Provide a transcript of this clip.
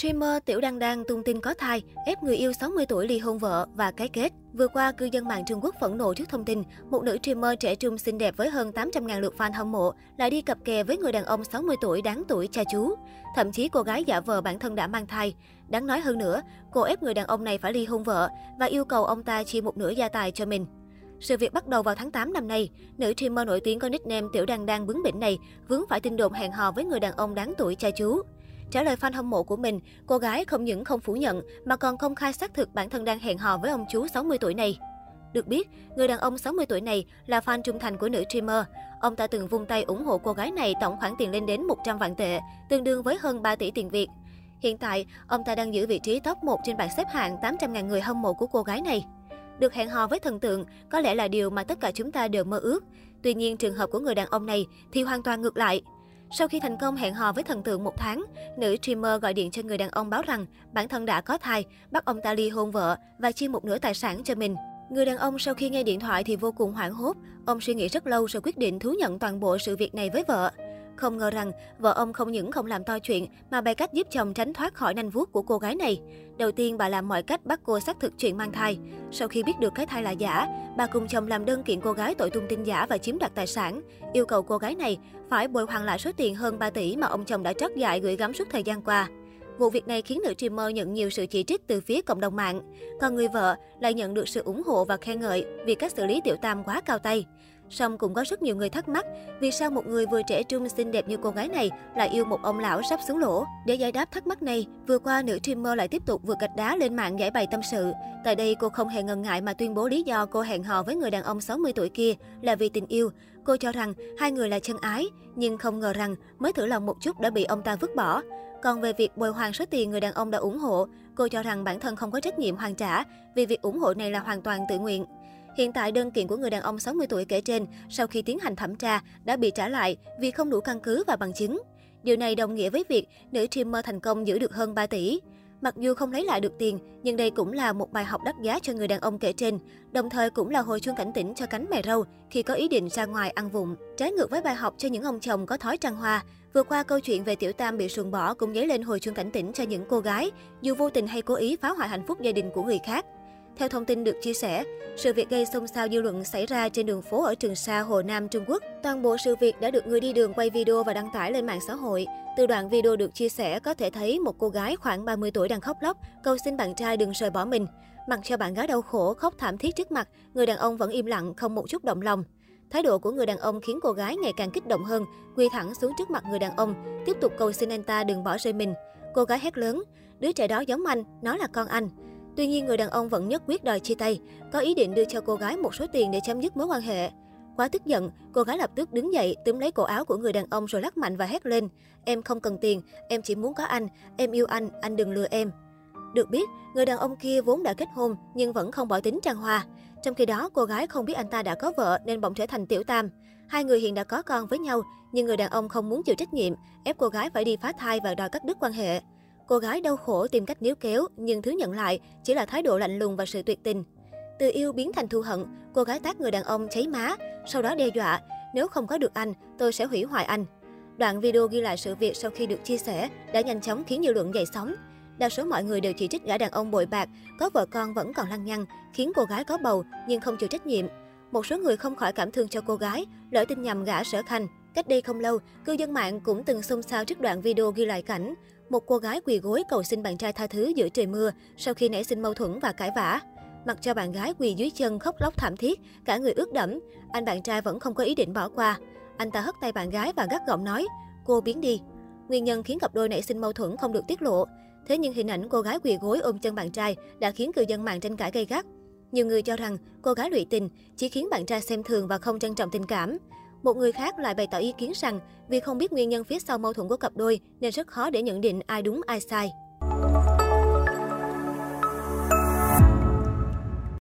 Streamer Tiểu Đăng Đăng tung tin có thai, ép người yêu 60 tuổi ly hôn vợ và cái kết. Vừa qua, cư dân mạng Trung Quốc phẫn nộ trước thông tin một nữ streamer trẻ trung xinh đẹp với hơn 800.000 lượt fan hâm mộ lại đi cặp kè với người đàn ông 60 tuổi đáng tuổi cha chú. Thậm chí cô gái giả vờ bản thân đã mang thai. Đáng nói hơn nữa, cô ép người đàn ông này phải ly hôn vợ và yêu cầu ông ta chia một nửa gia tài cho mình. Sự việc bắt đầu vào tháng 8 năm nay, nữ streamer nổi tiếng có nickname Tiểu Đăng Đăng bướng bỉnh này vướng phải tin đồn hẹn hò với người đàn ông đáng tuổi cha chú. Trả lời fan hâm mộ của mình, cô gái không những không phủ nhận mà còn công khai xác thực bản thân đang hẹn hò với ông chú 60 tuổi này. Được biết, người đàn ông 60 tuổi này là fan trung thành của nữ streamer. Ông ta từng vung tay ủng hộ cô gái này tổng khoản tiền lên đến 100 vạn tệ, tương đương với hơn 3 tỷ tiền Việt. Hiện tại, ông ta đang giữ vị trí top 1 trên bảng xếp hạng 800.000 người hâm mộ của cô gái này. Được hẹn hò với thần tượng có lẽ là điều mà tất cả chúng ta đều mơ ước. Tuy nhiên, trường hợp của người đàn ông này thì hoàn toàn ngược lại. Sau khi thành công hẹn hò với thần tượng một tháng, nữ streamer gọi điện cho người đàn ông báo rằng bản thân đã có thai, bắt ông ta ly hôn vợ và chia một nửa tài sản cho mình. Người đàn ông sau khi nghe điện thoại thì vô cùng hoảng hốt. Ông suy nghĩ rất lâu rồi quyết định thú nhận toàn bộ sự việc này với vợ. Không ngờ rằng, vợ ông không những không làm to chuyện mà bày cách giúp chồng tránh thoát khỏi nanh vuốt của cô gái này. Đầu tiên, bà làm mọi cách bắt cô xác thực chuyện mang thai. Sau khi biết được cái thai là giả, bà cùng chồng làm đơn kiện cô gái tội tung tin giả và chiếm đoạt tài sản, yêu cầu cô gái này phải bồi hoàn lại số tiền hơn 3 tỷ mà ông chồng đã trót dại gửi gắm suốt thời gian qua. Vụ việc này khiến nữ streamer nhận nhiều sự chỉ trích từ phía cộng đồng mạng. Còn người vợ lại nhận được sự ủng hộ và khen ngợi vì cách xử lý tiểu tam quá cao tay. Song cũng có rất nhiều người thắc mắc vì sao một người vừa trẻ trung xinh đẹp như cô gái này lại yêu một ông lão sắp xuống lỗ. Để giải đáp thắc mắc này, vừa qua nữ streamer lại tiếp tục vượt gạch đá lên mạng giải bày tâm sự. Tại đây cô không hề ngần ngại mà tuyên bố lý do cô hẹn hò với người đàn ông 60 tuổi kia là vì tình yêu. Cô cho rằng hai người là chân ái, nhưng không ngờ rằng mới thử lòng một chút đã bị ông ta vứt bỏ. Còn về việc bồi hoàn số tiền người đàn ông đã ủng hộ, cô cho rằng bản thân không có trách nhiệm hoàn trả vì việc ủng hộ này là hoàn toàn tự nguyện. Hiện tại đơn kiện của người đàn ông 60 tuổi kể trên sau khi tiến hành thẩm tra đã bị trả lại vì không đủ căn cứ và bằng chứng. Điều này đồng nghĩa với việc nữ streamer thành công giữ được hơn 3 tỷ. Mặc dù không lấy lại được tiền, nhưng đây cũng là một bài học đắt giá cho người đàn ông kể trên, đồng thời cũng là hồi chuông cảnh tỉnh cho cánh mè râu khi có ý định ra ngoài ăn vụng. Trái ngược với bài học cho những ông chồng có thói trăng hoa, vừa qua câu chuyện về tiểu tam bị sùng bỏ cũng dấy lên hồi chuông cảnh tỉnh cho những cô gái, dù vô tình hay cố ý phá hoại hạnh phúc gia đình của người khác. Theo thông tin được chia sẻ, sự việc gây xôn xao dư luận xảy ra trên đường phố ở Trường Sa, Hồ Nam, Trung Quốc. Toàn bộ sự việc đã được người đi đường quay video và đăng tải lên mạng xã hội. Từ đoạn video được chia sẻ có thể thấy một cô gái khoảng 30 tuổi đang khóc lóc, cầu xin bạn trai đừng rời bỏ mình. Mặc cho bạn gái đau khổ, khóc thảm thiết trước mặt, người đàn ông vẫn im lặng, không một chút động lòng. Thái độ của người đàn ông khiến cô gái ngày càng kích động hơn, quỳ thẳng xuống trước mặt người đàn ông, tiếp tục cầu xin anh ta đừng bỏ rơi mình. Cô gái hét lớn, đứa trẻ đó giống anh, nó là con anh. Tuy nhiên, người đàn ông vẫn nhất quyết đòi chia tay, có ý định đưa cho cô gái một số tiền để chấm dứt mối quan hệ. Quá tức giận, cô gái lập tức đứng dậy, túm lấy cổ áo của người đàn ông rồi lắc mạnh và hét lên. Em không cần tiền, em chỉ muốn có anh, em yêu anh, anh đừng lừa em. Được biết, người đàn ông kia vốn đã kết hôn nhưng vẫn không bỏ tính trăng hoa. Trong khi đó, cô gái không biết anh ta đã có vợ nên bỗng trở thành tiểu tam. Hai người hiện đã có con với nhau, nhưng người đàn ông không muốn chịu trách nhiệm, ép cô gái phải đi phá thai và đòi cắt đứt quan hệ. Cô gái đau khổ tìm cách níu kéo, nhưng thứ nhận lại chỉ là thái độ lạnh lùng và sự tuyệt tình. Từ yêu biến thành thù hận, cô gái tác người đàn ông cháy má, sau đó đe dọa, nếu không có được anh, tôi sẽ hủy hoại anh. Đoạn video ghi lại sự việc sau khi được chia sẻ đã nhanh chóng khiến dư luận dậy sóng. Đa số mọi người đều chỉ trích gã đàn ông bội bạc, có vợ con vẫn còn lăng nhăng, khiến cô gái có bầu nhưng không chịu trách nhiệm. Một số người không khỏi cảm thương cho cô gái, lỡ tin nhầm gã sở khanh. Cách đây không lâu, cư dân mạng cũng từng xôn xao trước đoạn video ghi lại cảnh một cô gái quỳ gối cầu xin bạn trai tha thứ giữa trời mưa sau khi nảy sinh mâu thuẫn và cãi vã. Mặc cho bạn gái quỳ dưới chân khóc lóc thảm thiết, cả người ướt đẫm, anh bạn trai vẫn không có ý định bỏ qua. Anh ta hất tay bạn gái và gắt gỏng nói, cô biến đi. Nguyên nhân khiến cặp đôi nảy sinh mâu thuẫn không được tiết lộ. Thế nhưng hình ảnh cô gái quỳ gối ôm chân bạn trai đã khiến cư dân mạng tranh cãi gay gắt. Nhiều người cho rằng cô gái lụy tình chỉ khiến bạn trai xem thường và không trân trọng tình cảm. Một người khác lại bày tỏ ý kiến rằng, vì không biết nguyên nhân phía sau mâu thuẫn của cặp đôi nên rất khó để nhận định ai đúng, ai sai.